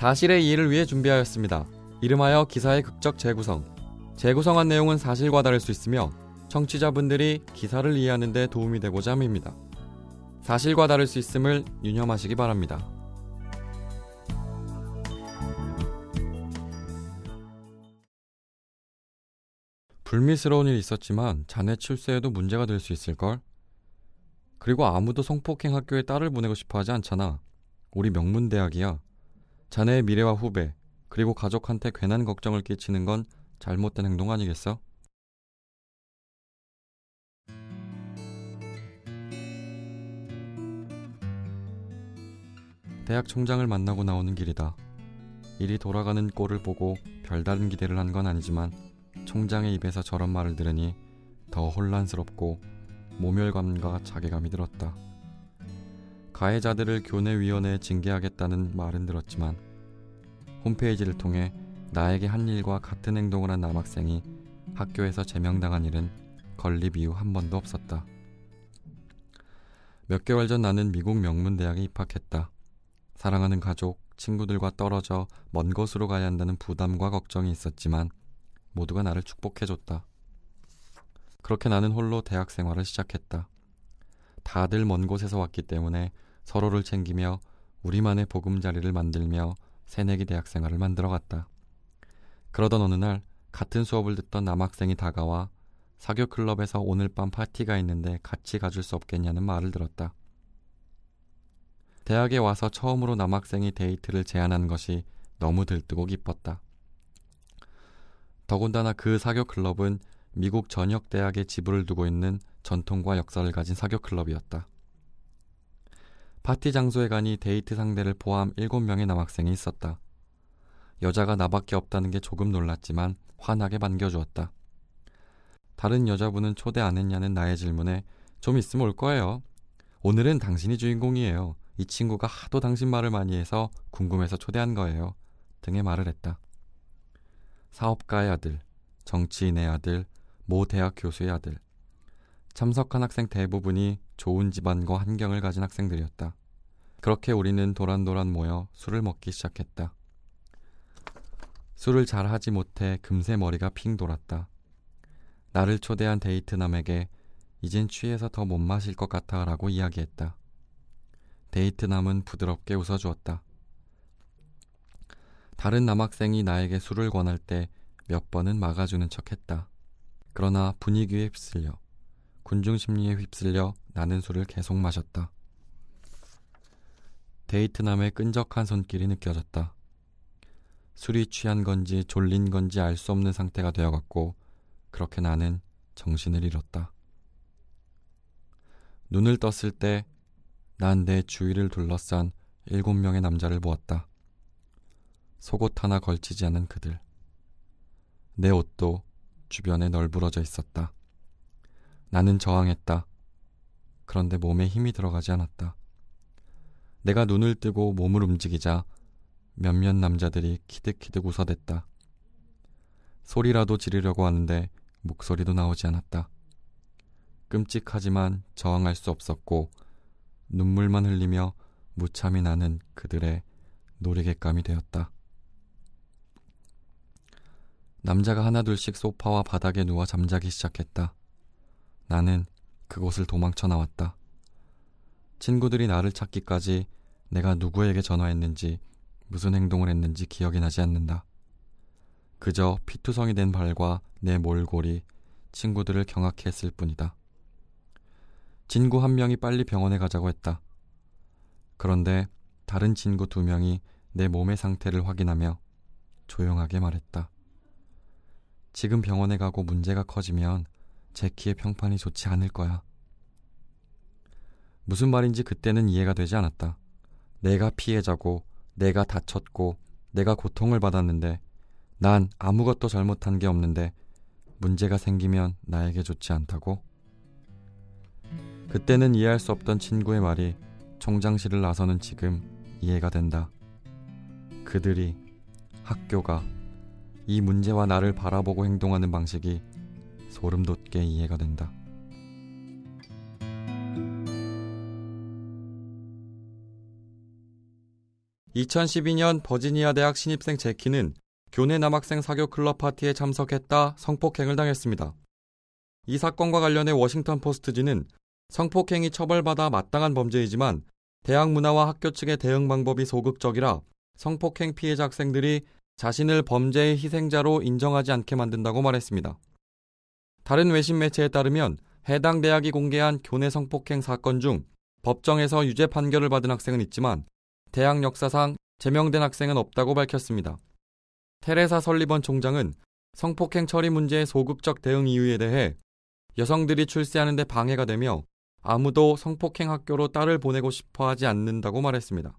사실의 이해를 위해 준비하였습니다. 이름하여 기사의 극적 재구성. 재구성한 내용은 사실과 다를 수 있으며 청취자분들이 기사를 이해하는 데 도움이 되고자 함입니다. 사실과 다를 수 있음을 유념하시기 바랍니다. 불미스러운 일이 있었지만 자네 출세에도 문제가 될 수 있을걸? 그리고 아무도 성폭행 학교에 딸을 보내고 싶어 하지 않잖아. 우리 명문대학이야. 자네의 미래와 후배, 그리고 가족한테 괜한 걱정을 끼치는 건 잘못된 행동 아니겠어? 대학 총장을 만나고 나오는 길이다. 일이 돌아가는 꼴을 보고 별다른 기대를 한 건 아니지만 총장의 입에서 저런 말을 들으니 더 혼란스럽고 모멸감과 자괴감이 들었다. 가해자들을 교내위원회에 징계하겠다는 말은 들었지만 홈페이지를 통해 나에게 한 일과 같은 행동을 한 남학생이 학교에서 제명당한 일은 건립 이후 한 번도 없었다. 몇 개월 전 나는 미국 명문대학에 입학했다. 사랑하는 가족, 친구들과 떨어져 먼 곳으로 가야 한다는 부담과 걱정이 있었지만 모두가 나를 축복해줬다. 그렇게 나는 홀로 대학 생활을 시작했다. 다들 먼 곳에서 왔기 때문에 서로를 챙기며 우리만의 보금자리를 만들며 새내기 대학 생활을 만들어갔다. 그러던 어느 날 같은 수업을 듣던 남학생이 다가와 사교 클럽에서 오늘 밤 파티가 있는데 같이 가줄 수 없겠냐는 말을 들었다. 대학에 와서 처음으로 남학생이 데이트를 제안한 것이 너무 들뜨고 기뻤다. 더군다나 그 사교 클럽은 미국 전역 대학에 지부를 두고 있는 전통과 역사를 가진 사교 클럽이었다. 파티 장소에 가니 데이트 상대를 포함 7명의 남학생이 있었다. 여자가 나밖에 없다는 게 조금 놀랐지만 환하게 반겨주었다. 다른 여자분은 초대 안 했냐는 나의 질문에 좀 있으면 올 거예요. 오늘은 당신이 주인공이에요. 이 친구가 하도 당신 말을 많이 해서 궁금해서 초대한 거예요. 등의 말을 했다. 사업가의 아들, 정치인의 아들, 모 대학 교수의 아들. 참석한 학생 대부분이 좋은 집안과 환경을 가진 학생들이었다. 그렇게 우리는 도란도란 모여 술을 먹기 시작했다. 술을 잘 하지 못해 금세 머리가 핑 돌았다. 나를 초대한 데이트남에게 이젠 취해서 더 못 마실 것 같아 라고 이야기했다. 데이트남은 부드럽게 웃어주었다. 다른 남학생이 나에게 술을 권할 때 몇 번은 막아주는 척 했다. 그러나 분위기에 휩쓸려, 군중 심리에 휩쓸려 나는 술을 계속 마셨다. 데이트남의 끈적한 손길이 느껴졌다. 술이 취한 건지 졸린 건지 알 수 없는 상태가 되어갔고 그렇게 나는 정신을 잃었다. 눈을 떴을 때 난 내 주위를 둘러싼 일곱 명의 남자를 보았다. 속옷 하나 걸치지 않은 그들. 내 옷도 주변에 널브러져 있었다. 나는 저항했다. 그런데 몸에 힘이 들어가지 않았다. 내가 눈을 뜨고 몸을 움직이자 몇몇 남자들이 키득키득 웃어댔다. 소리라도 지르려고 하는데 목소리도 나오지 않았다. 끔찍하지만 저항할 수 없었고 눈물만 흘리며 무참히 나는 그들의 놀이객감이 되었다. 남자가 하나둘씩 소파와 바닥에 누워 잠자기 시작했다. 나는 그곳을 도망쳐 나왔다. 친구들이 나를 찾기까지 내가 누구에게 전화했는지 무슨 행동을 했는지 기억이 나지 않는다. 그저 피투성이 된 발과 내 몰골이 친구들을 경악해 했을 뿐이다. 친구 한 명이 빨리 병원에 가자고 했다. 그런데 다른 친구 두 명이 내 몸의 상태를 확인하며 조용하게 말했다. 지금 병원에 가고 문제가 커지면 제 키의 평판이 좋지 않을 거야. 무슨 말인지 그때는 이해가 되지 않았다. 내가 피해자고, 내가 다쳤고, 내가 고통을 받았는데, 난 아무것도 잘못한 게 없는데, 문제가 생기면 나에게 좋지 않다고? 그때는 이해할 수 없던 친구의 말이 총장실을 나서는 지금 이해가 된다. 그들이, 학교가, 이 문제와 나를 바라보고 행동하는 방식이 소름 돋게 이해가 된다. 2012년 버지니아 대학 신입생 제키는 교내 남학생 사교 클럽 파티에 참석했다 성폭행을 당했습니다. 이 사건과 관련해 워싱턴 포스트지는 성폭행이 처벌받아 마땅한 범죄이지만 대학 문화와 학교 측의 대응 방법이 소극적이라 성폭행 피해자 학생들이 자신을 범죄의 희생자로 인정하지 않게 만든다고 말했습니다. 다른 외신 매체에 따르면 해당 대학이 공개한 교내 성폭행 사건 중 법정에서 유죄 판결을 받은 학생은 있지만 대학 역사상 제명된 학생은 없다고 밝혔습니다. 테레사 설리번 총장은 성폭행 처리 문제의 소극적 대응 이유에 대해 여성들이 출세하는 데 방해가 되며 아무도 성폭행 학교로 딸을 보내고 싶어 하지 않는다고 말했습니다.